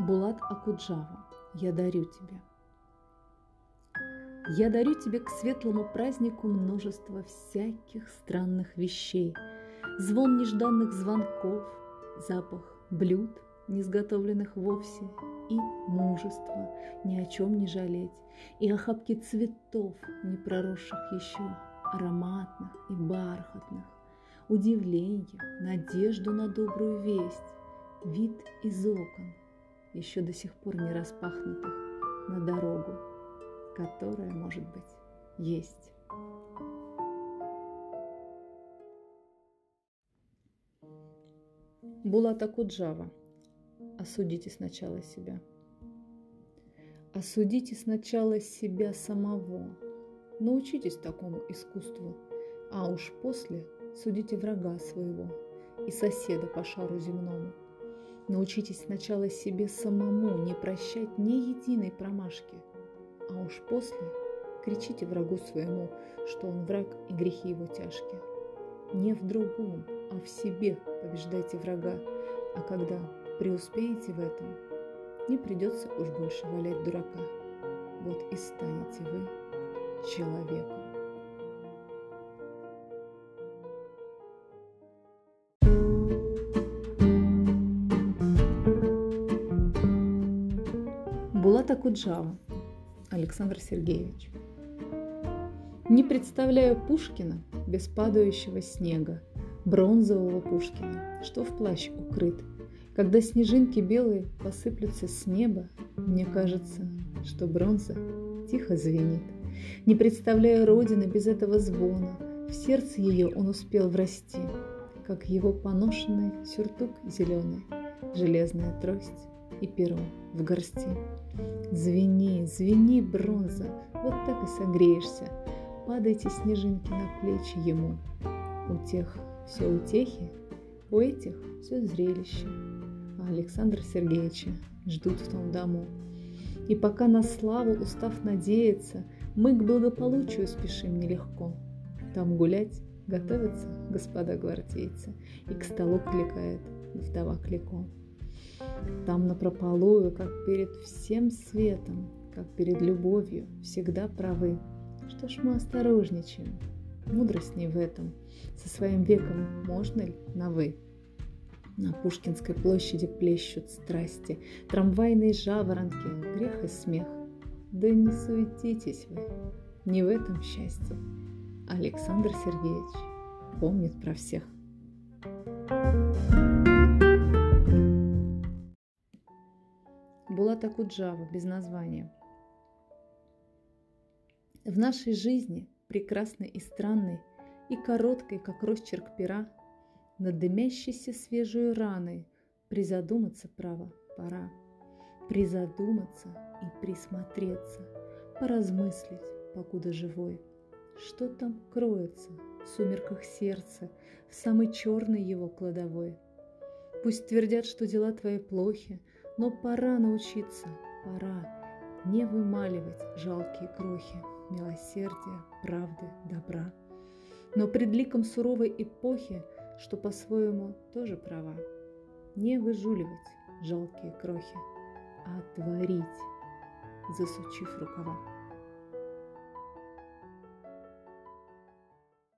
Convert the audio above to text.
Булат Акуджава, я дарю тебе. Я дарю тебе к светлому празднику множество всяких странных вещей. Звон нежданных звонков, запах блюд, не сготовленных вовсе, и мужество, ни о чем не жалеть, и охапки цветов, не проросших еще, ароматных и бархатных, удивление, надежду на добрую весть, вид из окон, еще до сих пор не распахнутых на дорогу, которая, может быть, есть. Булата Куджава. Осудите сначала себя. Осудите сначала себя самого. Научитесь такому искусству, а уж после судите врага своего и соседа по шару земному – Научитесь сначала себе самому не прощать ни единой промашки, а уж после кричите врагу своему, что он враг и грехи его тяжкие. Не в другом, а в себе побеждайте врага, а когда преуспеете в этом, не придется уж больше валять дурака. Вот и станете вы человеком. Булата Куджава Александр Сергеевич. Не представляю Пушкина без падающего снега, бронзового Пушкина, что в плащ укрыт. Когда снежинки белые посыплются с неба, мне кажется, что бронза тихо звенит. Не представляю Родины без этого звона, в сердце ее он успел врасти, как его поношенный сюртук зеленый, железная трость и перо в горсти. Звени, звени, бронза, вот так и согреешься. Падайте снежинки на плечи ему. У тех все утехи, у этих все зрелище. А Александра Сергеевича ждут в том дому. И пока на славу, устав надеяться, мы к благополучию спешим нелегко. Там гулять готовятся господа гвардейцы, и к столу кликает вдова Клико. Там напропалую, как перед всем светом, как перед любовью, всегда правы. Что ж мы осторожничаем? Мудрость не в этом. Со своим веком можно ли на «вы»? На Пушкинской площади плещут страсти, Трамвайные жаворонки, грех и смех. Да не суетитесь вы, не в этом счастье. Александр Сергеевич помнит про всех. Булата Куджава без названия. В нашей жизни, прекрасной и странной, и короткой, как росчерк пера, над дымящейся свежей раной призадуматься, право, пора. Призадуматься и присмотреться, поразмыслить, покуда живой. Что там кроется в сумерках сердца, в самой черной его кладовой? Пусть твердят, что дела твои плохи, но пора научиться, пора не вымаливать жалкие крохи милосердия, правды, добра. Но пред ликом суровой эпохи, что по-своему тоже права, не выжуливать жалкие крохи, а творить, засучив рукава.